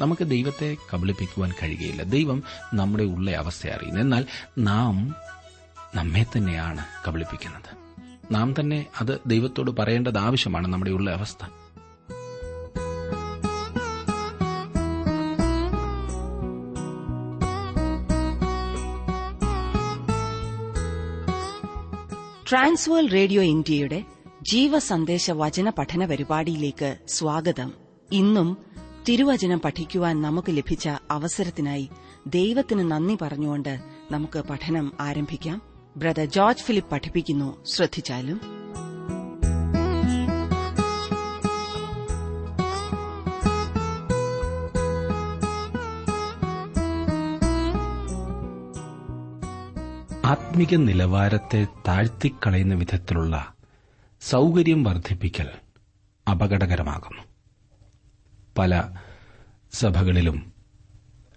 നമുക്ക് ദൈവത്തെ കബളിപ്പിക്കുവാൻ കഴിയുകയില്ല. ദൈവം നമ്മുടെ ഉള്ള അവസ്ഥ അറിയുന്നു. എന്നാൽ നാം നമ്മെ തന്നെയാണ് കബളിപ്പിക്കുന്നത്. നാം തന്നെ അത് ദൈവത്തോട് പറയേണ്ടത് ആവശ്യമാണ് നമ്മുടെ ഉള്ള അവസ്ഥ. ട്രാൻസ്വേൾ റേഡിയോ ഇന്ത്യയുടെ ജീവസന്ദേശ വചന പഠന പരിപാടിയിലേക്ക് സ്വാഗതം. ഇന്നും തിരുവചനം പഠിക്കുവാൻ നമുക്ക് ലഭിച്ച അവസരത്തിനായി ദൈവത്തിന് നന്ദി പറഞ്ഞുകൊണ്ട് നമുക്ക് പഠനം ആരംഭിക്കാം. ബ്രദർ ജോർജ് ഫിലിപ്പ് പഠിപ്പിക്കുന്നു. ശ്രദ്ധിച്ചാലും. ആത്മിക നിലവാരത്തെ താഴ്ത്തിക്കളയുന്ന വിധത്തിലുള്ള സൗകര്യം വർദ്ധിപ്പിക്കൽ അപകടകരമാകുന്നു. പല സഭകളിലും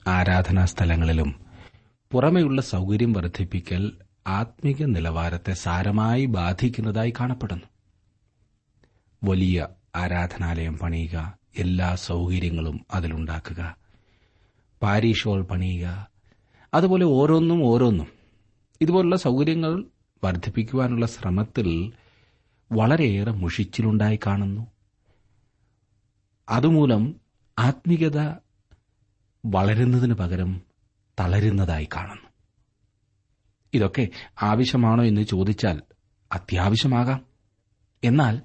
ആരാധനാ സ്ഥലങ്ങളിലും പുറമെയുള്ള സൗകര്യം വർദ്ധിപ്പിക്കൽ ആത്മീക നിലവാരത്തെ സാരമായി ബാധിക്കുന്നതായി കാണപ്പെടുന്നു. വലിയ ആരാധനാലയം പണിയുക എല്ലാ സൗകര്യങ്ങളും അതിലുണ്ടാക്കുക. പാരീഷ് ഹോൾ പണിയുക അതുപോലെ ഓരോന്നും ഓരോന്നും. ഇതുപോലുള്ള സൗകര്യങ്ങൾ വർദ്ധിപ്പിക്കുവാനുള്ള ശ്രമത്തിൽ വളരെയേറെ മുഷിച്ചിലുണ്ടായി കാണുന്നു. അതുമൂലം ആത്മീകത വളരുന്നതിന് പകരം തളരുന്നതായി കാണുന്നു. ഇതൊക്കെ ആവശ്യമാണോ എന്ന് ചോദിച്ചാൽ അത്യാവശ്യമാകാം. എന്നാൽ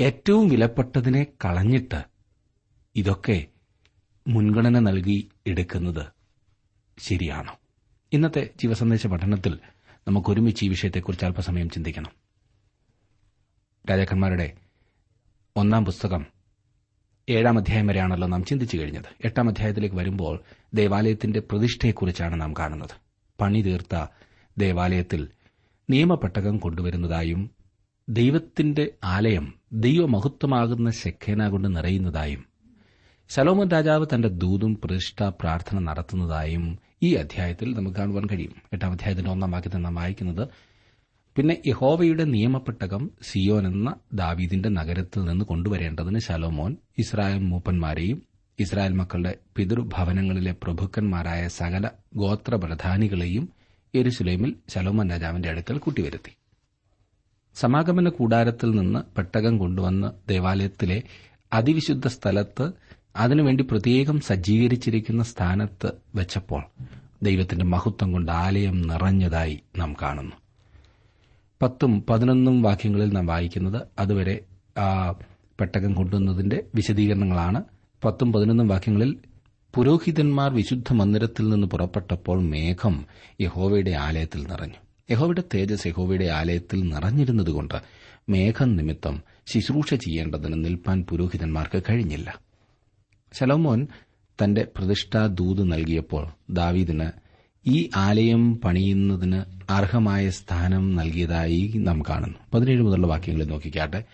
ഏറ്റവും വിലപ്പെട്ടതിനെ കളഞ്ഞിട്ട് ഇതൊക്കെ മുൻഗണന നൽകി എടുക്കുന്നത് ശരിയാണോ? ഇന്നത്തെ ജീവസന്ദേശ പഠനത്തിൽ നമുക്ക് ഒരുമിച്ച് ഈ വിഷയത്തെക്കുറിച്ച് അല്പസമയം ചിന്തിക്കണം. രാജാക്കന്മാരുടെ ഒന്നാം പുസ്തകം ഏഴാം അധ്യായം വരെയാണല്ലോ നാം ചിന്തിച്ചു കഴിഞ്ഞത്. എട്ടാം അധ്യായത്തിലേക്ക് വരുമ്പോൾ ദേവാലയത്തിന്റെ പ്രതിഷ്ഠയെക്കുറിച്ചാണ് നാം കാണുന്നത്. പണി തീർത്ത ദേവാലയത്തിൽ നിയമപ്പെട്ടകം കൊണ്ടുവരുന്നതായും ദൈവത്തിന്റെ ആലയം ദൈവമഹത്വമാകുന്ന ശെഖേന കൊണ്ട് നിറയുന്നതായും ശലോമൻ രാജാവ് തന്റെ ദൂതും പ്രതിഷ്ഠ പ്രാർത്ഥന നടത്തുന്നതായും ഈ അധ്യായത്തിൽ നമുക്ക് കാണുവാൻ കഴിയും. എട്ടാം അധ്യായത്തിന്റെ ഒന്നാം വാക്യത്തിൽ നാം വായിക്കുന്നത് പിന്നെ യഹോവയുടെ നിയമപ്പെട്ടകം സിയോൻ എന്ന ദാവീദിന്റെ നഗരത്തിൽ നിന്ന് കൊണ്ടുവരേണ്ടതിന് ശലോമോൻ ഇസ്രായേൽ മൂപ്പന്മാരെയും ഇസ്രായേൽ മക്കളുടെ പിതൃഭവനങ്ങളിലെ പ്രഭുക്കന്മാരായ സകല ഗോത്രപ്രധാനികളെയും എരുസുലേമിൽ ശലോമോൻ രാജാവിന്റെ അടുക്കൽ കൂട്ടിവരുത്തി. സമാഗമന കൂടാരത്തിൽ നിന്ന് പെട്ടകം കൊണ്ടുവന്ന് ദേവാലയത്തിലെ അതിവിശുദ്ധ സ്ഥലത്ത് അതിനുവേണ്ടി പ്രത്യേകം സജ്ജീകരിച്ചിരിക്കുന്ന സ്ഥാനത്ത് വെച്ചപ്പോൾ ദൈവത്തിന്റെ മഹത്വം കൊണ്ട് ആലയം നിറഞ്ഞതായി നാം കാണുന്നു. പത്തും പതിനൊന്നും വാക്യങ്ങളിൽ നാം വായിക്കുന്നത് അതുവരെ ആ പെട്ടകം കൊണ്ടുവന്നതിന്റെ വിശദീകരണങ്ങളാണ്. പത്തും പതിനൊന്നും വാക്യങ്ങളിൽ പുരോഹിതന്മാർ വിശുദ്ധ മന്ദിരത്തിൽ നിന്ന് പുറപ്പെട്ടപ്പോൾ മേഘം യഹോവയുടെ ആലയത്തിൽ നിറഞ്ഞു. യഹോവയുടെ തേജസ് യഹോവയുടെ ആലയത്തിൽ നിറഞ്ഞിരുന്നതുകൊണ്ട് മേഘം നിമിത്തം ശുശ്രൂഷ ചെയ്യേണ്ടതിന് നിൽപ്പാൻ പുരോഹിതന്മാർക്ക് കഴിഞ്ഞില്ല. ശലോമോൻ തന്റെ പ്രതിഷ്ഠാ ദൂത് നൽകിയപ്പോൾ ദാവീദിന് ഈ ആലയം പണിയുന്നതിന് അർഹമായ സ്ഥാനം നൽകിയതായി നാം കാണുന്നു. പതിനേഴ് മുതലുള്ള വാക്യങ്ങളിൽ നോക്കിക്കാട്ടെ.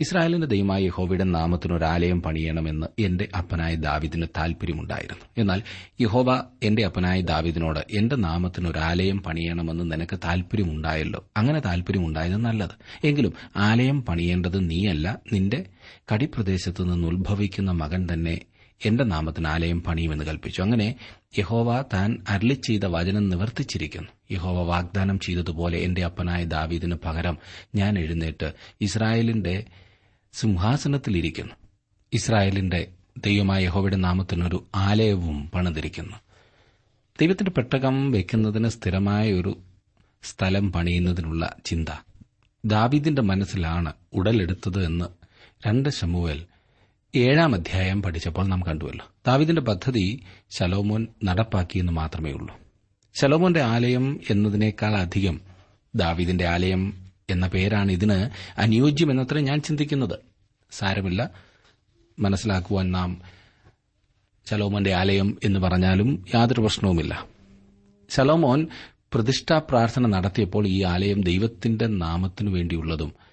ഇസ്രായേലിന്റെ ദൈവമായ യഹോവയുടെ നാമത്തിന് ഒരു ആലയം പണിയണമെന്ന് എന്റെ അപ്പനായ ദാവിദിന് താൽപര്യമുണ്ടായിരുന്നു. എന്നാൽ യഹോവ എന്റെ അപ്പനായ ദാവിദിനോട് എന്റെ നാമത്തിന് ഒരു ആലയം പണിയണമെന്ന് നിനക്ക് താൽപര്യമുണ്ടായല്ലോ. അങ്ങനെ താൽപര്യമുണ്ടായത് നല്ലത്. എങ്കിലും ആലയം പണിയേണ്ടത് നീയല്ല. നിന്റെ കടിപ്രദേശത്തു നിന്ന് ഉത്ഭവിക്കുന്ന മകൻ തന്നെ എന്റെ നാമത്തിന് ആലയം പണിയുമെന്ന് കൽപ്പിച്ചു. അങ്ങനെ യഹോവ താൻ അരളി ചെയ്ത വചനം നിവർത്തിച്ചിരിക്കുന്നു. യഹോവ വാഗ്ദാനം ചെയ്തതുപോലെ എന്റെ അപ്പനായ ദാവീദിന് പകരം ഞാൻ എഴുന്നേറ്റ് ഇസ്രായേലിന്റെ സിംഹാസനത്തിലിരിക്കുന്നു. ഇസ്രായേലിന്റെ ദൈവമായ യഹോവയുടെ നാമത്തിനൊരു ആലയവും പണിതിരിക്കുന്നു. ദൈവത്തിന്റെ പെട്ടകം വെക്കുന്നതിന് സ്ഥിരമായ ഒരു സ്ഥലം പണിയുന്നതിനുള്ള ചിന്ത ദാവീദിന്റെ മനസ്സിലാണ് ഉടലെടുത്തത് എന്ന് രണ്ട് ശമുവേൽ ഏഴാം അധ്യായം പഠിച്ചപ്പോൾ നാം കണ്ടുവല്ലോ. ദാവിദിന്റെ പദ്ധതി ശലോമോൻ നടപ്പാക്കിയെന്ന് മാത്രമേ ഉള്ളൂ. ശലോമോന്റെ ആലയം എന്നതിനേക്കാൾ അധികം ദാവിദിന്റെ ആലയം എന്ന പേരാണ് ഇതിന് അനുയോജ്യമെന്നത്ര ഞാൻ ചിന്തിക്കുന്നത്. സാരമില്ല. മനസ്സിലാക്കുവാൻ നാം ശലോമോന്റെ ആലയം എന്ന് പറഞ്ഞാലും യാതൊരു പ്രശ്നവുമില്ല. ശലോമോൻ പ്രതിഷ്ഠാ പ്രാർത്ഥന നടത്തിയപ്പോൾ ഈ ആലയം ദൈവത്തിന്റെ നാമത്തിനു വേണ്ടിയുള്ളതും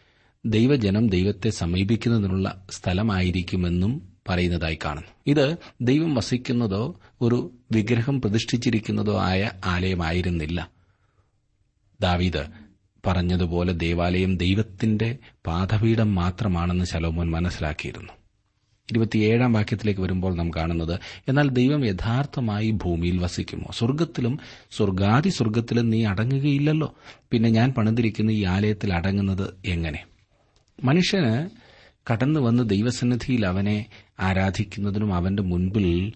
ദൈവജനം ദൈവത്തെ സമീപിക്കുന്നതിനുള്ള സ്ഥലമായിരിക്കുമെന്നും പറയുന്നതായി കാണുന്നു. ഇത് ദൈവം വസിക്കുന്നതോ ഒരു വിഗ്രഹം പ്രതിഷ്ഠിച്ചിരിക്കുന്നതോ ആയ ആലയമായിരുന്നില്ല. ദാവീദ് പറഞ്ഞതുപോലെ ദേവാലയം ദൈവത്തിന്റെ പാദപീഠം മാത്രമാണെന്ന് ശലോമോൻ മനസ്സിലാക്കിയിരുന്നു. ഇരുപത്തിയേഴാം വാക്യത്തിലേക്ക് വരുമ്പോൾ നാം കാണുന്നത് എന്നാൽ ദൈവം യഥാർത്ഥമായി ഭൂമിയിൽ വസിക്കുമോ? സ്വർഗത്തിലും സ്വർഗാതി സ്വർഗത്തിലും നീ അടങ്ങുകയില്ലല്ലോ. പിന്നെ ഞാൻ പണിതിരിക്കുന്ന ഈ ആലയത്തിൽ അടങ്ങുന്നത് എങ്ങനെ? മനുഷ്യന് കടന്നു വന്ന് ദൈവസന്നിധിയിൽ അവനെ ആരാധിക്കുന്നതിനും അവന്റെ മുൻപിൽ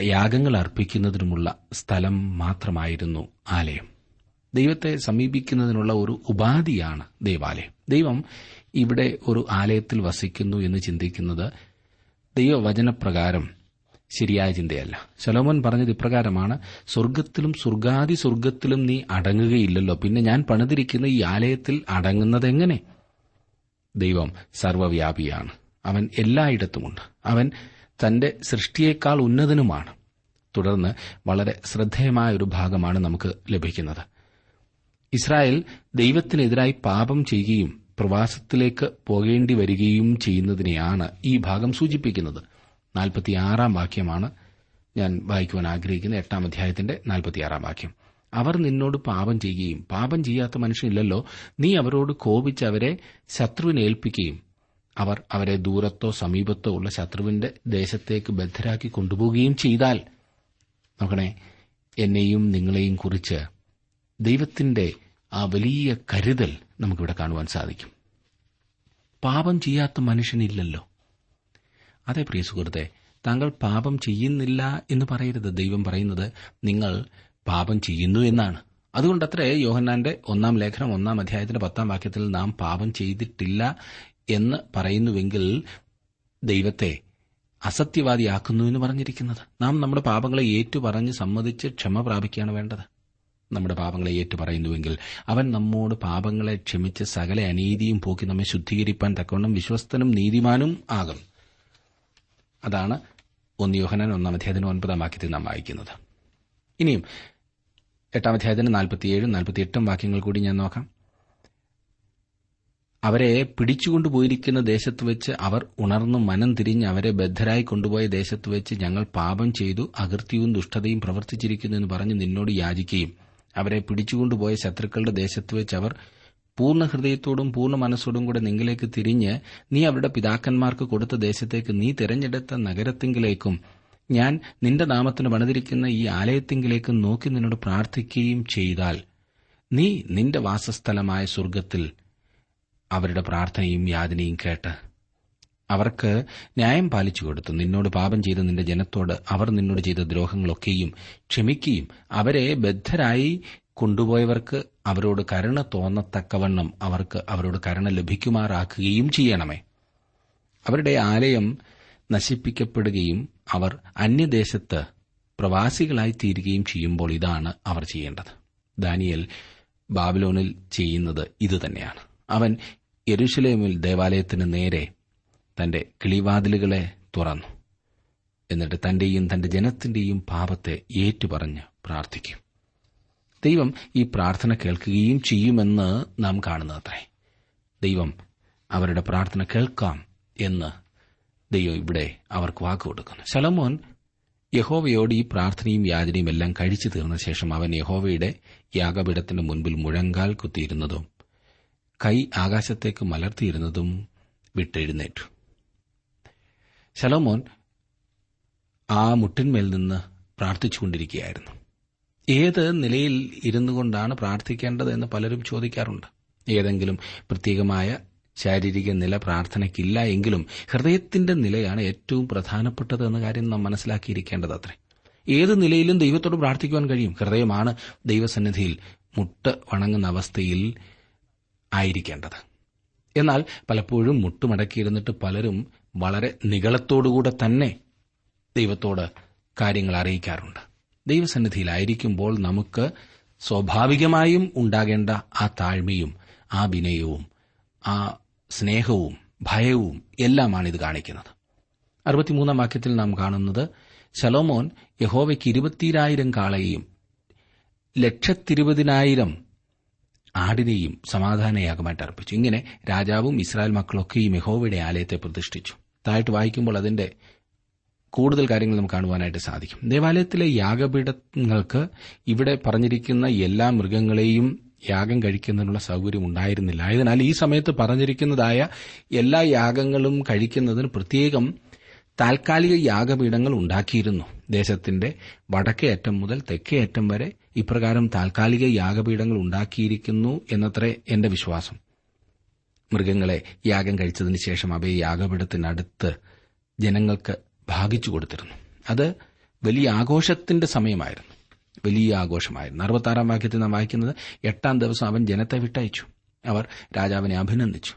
യാഗങ്ങൾ അർപ്പിക്കുന്നതിനുമുള്ള സ്ഥലം മാത്രമായിരുന്നു ആലയം. ദൈവത്തെ സമീപിക്കുന്നതിനുള്ള ഒരു ഉപാധിയാണ് ദൈവാലയം. ദൈവം ഇവിടെ ഒരു ആലയത്തിൽ വസിക്കുന്നു എന്ന് ചിന്തിക്കുന്നത് ദൈവവചനപ്രകാരം ശരിയായ ചിന്തയല്ല. ശലോമൻ പറഞ്ഞത് ഇപ്രകാരമാണ് സ്വർഗത്തിലും സ്വർഗാതി സ്വർഗത്തിലും നീ അടങ്ങുകയില്ലല്ലോ. പിന്നെ ഞാൻ പണിതിരിക്കുന്ന ഈ ആലയത്തിൽ അടങ്ങുന്നത് എങ്ങനെ ദൈവം സർവവ്യാപിയാണ്. അവൻ എല്ലായിടത്തുമുണ്ട്. അവൻ തന്റെ സൃഷ്ടിയേക്കാൾ ഉന്നതനുമാണ്. തുടർന്ന് വളരെ ശ്രദ്ധേയമായ ഒരു ഭാഗമാണ് നമുക്ക് ലഭിക്കുന്നത്. ഇസ്രായേൽ ദൈവത്തിനെതിരായി പാപം ചെയ്യുകയും പ്രവാസത്തിലേക്ക് പോകേണ്ടി വരികയും ചെയ്യുന്നതിനെയാണ് ഈ ഭാഗം സൂചിപ്പിക്കുന്നത്. നാൽപ്പത്തിയാറാം വാക്യമാണ് ഞാൻ വായിക്കുവാൻ ആഗ്രഹിക്കുന്ന എട്ടാം അധ്യായത്തിന്റെ നാൽപ്പത്തിയാറാം വാക്യം. അവർ നിന്നോട് പാപം ചെയ്യുകയും പാപം ചെയ്യാത്ത മനുഷ്യനില്ലല്ലോ. നീ അവരോട് കോപിച്ച് അവരെ ശത്രുവിനെ ഏൽപ്പിക്കുകയും അവർ അവരെ ദൂരത്തോ സമീപത്തോ ഉള്ള ശത്രുവിന്റെ ദേശത്തേക്ക് ബദ്ധരാക്കി കൊണ്ടുപോകുകയും ചെയ്താൽ നോക്കണേ എന്നെയും നിങ്ങളെയും കുറിച്ച് ദൈവത്തിന്റെ ആ വലിയ കരുതൽ നമുക്കിവിടെ കാണുവാൻ സാധിക്കും. പാപം ചെയ്യാത്ത മനുഷ്യനില്ലല്ലോ. അതെ പ്രിയ സുഹൃത്തെ താങ്കൾ പാപം ചെയ്യുന്നില്ല എന്ന് പറയരുത്. ദൈവം പറയുന്നത് നിങ്ങൾ പാപം ചെയ്യുന്നു എന്നാണ്. അതുകൊണ്ടത്രേ യോഹന്നാന്റെ ഒന്നാം ലേഖനം ഒന്നാം അധ്യായത്തിന്റെ പത്താം വാക്യത്തിൽ നാം പാപം ചെയ്തിട്ടില്ല എന്ന് പറയുന്നുവെങ്കിൽ ദൈവത്തെ അസത്യവാദിയാക്കുന്നു എന്ന് പറഞ്ഞിരിക്കുന്നത്. നാം നമ്മുടെ പാപങ്ങളെ ഏറ്റുപറഞ്ഞ് സമ്മതിച്ച് ക്ഷമ പ്രാപിക്കുകയാണ് വേണ്ടത്. നമ്മുടെ പാപങ്ങളെ ഏറ്റുപറയുന്നുവെങ്കിൽ അവൻ നമ്മോട് പാപങ്ങളെ ക്ഷമിച്ച് സകല അനീതിയും പോക്കി നമ്മെ ശുദ്ധീകരിപ്പാൻ തക്കവണ്ണം വിശ്വസ്തനും നീതിമാനും ആകും. അതാണ് ഒന്ന് യോഹനാൻ ഒന്നാം അധ്യായത്തിന് ഒൻപതാം വാക്യത്തിൽ നാം വായിക്കുന്നത്. ഇനിയും എട്ടാം അധ്യായത്തിന് നാൽപ്പത്തിയേഴും നാൽപ്പത്തിയെട്ടും വാക്യങ്ങൾ കൂടി ഞാൻ നോക്കാം. അവരെ പിടിച്ചുകൊണ്ടുപോയിരിക്കുന്ന ദേശത്ത് വെച്ച് അവർ ഉണർന്നു മനം തിരിഞ്ഞ് അവരെ ബദ്ധരായി കൊണ്ടുപോയ ദേശത്ത് വെച്ച് ഞങ്ങൾ പാപം ചെയ്തു അകൃത്യവും ദുഷ്ടതയും പ്രവർത്തിച്ചിരിക്കുന്നു എന്ന് പറഞ്ഞ് നിന്നോട് യാചിക്കുകയും അവരെ പിടിച്ചുകൊണ്ടുപോയ ശത്രുക്കളുടെ ദേശത്ത് വെച്ച് അവർ പൂർണ ഹൃദയത്തോടും പൂർണ മനസ്സോടും കൂടെ നിങ്ങളിലേക്ക് തിരിഞ്ഞ് നീ അവരുടെ പിതാക്കന്മാർക്ക് കൊടുത്ത ദേശത്തേക്ക് നീ തിരഞ്ഞെടുത്ത നഗരത്തിങ്കിലേക്കും ഞാൻ നിന്റെ നാമത്തിന് പണിതിരിക്കുന്ന ഈ ആലയത്തിങ്കിലേക്ക് നോക്കി നിന്നോട് പ്രാർത്ഥിക്കുകയും ചെയ്താൽ നീ നിന്റെ വാസസ്ഥലമായ സ്വർഗത്തിൽ അവരുടെ പ്രാർത്ഥനയും യാതനയും കേട്ട് അവർക്ക് ന്യായം പാലിച്ചു കൊടുത്തു. നിന്നോട് പാപം ചെയ്ത നിന്റെ ജനത്തോട് അവർ നിന്നോട് ചെയ്ത ദ്രോഹങ്ങളൊക്കെയും ക്ഷമിക്കുകയും അവരെ ബദ്ധരായി കൊണ്ടുപോയവർക്ക് അവരോട് കരുണ തോന്നത്തക്കവണ്ണം അവർക്ക് അവരോട് കരുണ ലഭിക്കുമാറാക്കുകയും ചെയ്യണമേ. അവരുടെ ആലയം നശിപ്പിക്കപ്പെടുകയും അവർ അന്യദേശത്ത് പ്രവാസികളായി തീരുകയും ചെയ്യുമ്പോൾ ഇതാണ് അവർ ചെയ്യേണ്ടത്. ദാനിയൽ ബാബിലോണിൽ ചെയ്യുന്നത് ഇതുതന്നെയാണ് അവൻ യരുഷലേമിൽ ദേവാലയത്തിന് നേരെ തന്റെ കിളിവാതിലുകളെ തുറന്നു. എന്നിട്ട് തന്റെയും തന്റെ ജനത്തിന്റെയും പാപത്തെ ഏറ്റുപറഞ്ഞ് പ്രാർത്ഥിക്കും. ദൈവം ഈ പ്രാർത്ഥന കേൾക്കുകയും ചെയ്യുമെന്ന് നാം കാണുന്നത്രേ ദൈവം അവരുടെ പ്രാർത്ഥന കേൾക്കാം എന്ന് ദൈവം ഇവിടെ അവർക്ക് വാക്ക് കൊടുക്കുന്നു. ശലമോൻ യഹോവയോട് ഈ പ്രാർത്ഥനയും യാചനയും എല്ലാം കഴിച്ചു തീർന്ന ശേഷം അവൻ യഹോവയുടെ യാഗപീഠത്തിന്റെ മുൻപിൽ മുഴങ്കാൽ കുത്തിയിരുന്നതും കൈ ആകാശത്തേക്ക് മലർത്തിയിരുന്നതും വിട്ടെഴുന്നേറ്റു. ശലോമോൻ ആ മുട്ടിന്മേൽ നിന്ന് പ്രാർത്ഥിച്ചുകൊണ്ടിരിക്കുകയായിരുന്നു. ഏത് നിലയിൽ ഇരുന്നുകൊണ്ടാണ് പ്രാർത്ഥിക്കേണ്ടത് എന്ന് പലരും ചോദിക്കാറുണ്ട്. ഏതെങ്കിലും പ്രത്യേകമായ ശാരീരിക നില പ്രാർത്ഥനയ്ക്കില്ല എങ്കിലും ഹൃദയത്തിന്റെ നിലയാണ് ഏറ്റവും പ്രധാനപ്പെട്ടത് എന്ന കാര്യം നാം മനസ്സിലാക്കിയിരിക്കേണ്ടത് അത്രേ. ഏത് നിലയിലും ദൈവത്തോട് പ്രാർത്ഥിക്കുവാൻ കഴിയും. ഹൃദയമാണ് ദൈവസന്നിധിയിൽ മുട്ട് വണങ്ങുന്ന അവസ്ഥയിൽ ആയിരിക്കേണ്ടത്. എന്നാൽ പലപ്പോഴും മുട്ടുമടക്കിയിരുന്നിട്ട് പലരും വളരെ നികളത്തോടുകൂടെ തന്നെ ദൈവത്തോട് കാര്യങ്ങൾ അറിയിക്കാറുണ്ട്. ദൈവസന്നിധിയിലായിരിക്കുമ്പോൾ നമുക്ക് സ്വാഭാവികമായും ഉണ്ടാകേണ്ട ആ താഴ്മയും ആ വിനയവും ആ സ്നേഹവും ഭയവും എല്ലാമാണ് ഇത് കാണിക്കുന്നത്. അറുപത്തിമൂന്നാം വാക്യത്തിൽ നാം കാണുന്നത് ശലോമോൻ യഹോവയ്ക്ക് ഇരുപത്തിരായിരം കാളയെയും ലക്ഷത്തിരുപതിനായിരം ആടിനെയും സമാധാനയാഗമായിട്ട് അർപ്പിച്ചു. ഇങ്ങനെ രാജാവും ഇസ്രായേൽ മക്കളൊക്കെയും യഹോവയുടെ ആലയത്തെ പ്രതിഷ്ഠിച്ചു. താഴോട്ട് വായിക്കുമ്പോൾ അതിന്റെ കൂടുതൽ കാര്യങ്ങൾ നമുക്ക് കാണുവാനായിട്ട് സാധിക്കും. ദേവാലയത്തിലെ യാഗപീഠങ്ങൾക്ക് ഇവിടെ പറഞ്ഞിരിക്കുന്ന എല്ലാ മൃഗങ്ങളെയും യാഗം കഴിക്കുന്നതിനുള്ള സൗകര്യം ഉണ്ടായിരുന്നില്ല. ആയതിനാൽ ഈ സമയത്ത് പറഞ്ഞിരിക്കുന്നതായ എല്ലാ യാഗങ്ങളും കഴിക്കുന്നതിന് പ്രത്യേകം താൽക്കാലിക യാഗപീഠങ്ങൾ ഉണ്ടാക്കിയിരുന്നു. ദേശത്തിന്റെ വടക്കേ അറ്റം മുതൽ തെക്കേ അറ്റം വരെ ഇപ്രകാരം താൽക്കാലിക യാഗപീഠങ്ങൾ ഉണ്ടാക്കിയിരിക്കുന്നു എന്നത്രേ എന്റെ വിശ്വാസം. മൃഗങ്ങളെ യാഗം കഴിച്ചതിന് ശേഷം അവയെ യാഗപീഠത്തിനടുത്ത് ജനങ്ങൾക്ക് ഭാഗിച്ചു കൊടുത്തിരുന്നു. അത് വലിയ ആഘോഷത്തിന്റെ സമയമായിരുന്നു. വലിയ ആഘോഷമായിരുന്നു. അറുപത്താറാം വാക്യത്തിൽ നാം വായിക്കുന്നത് എട്ടാം ദിവസം അവൻ ജനത്തെ വിട്ടയച്ചു. അവർ രാജാവിനെ അഭിനന്ദിച്ചു.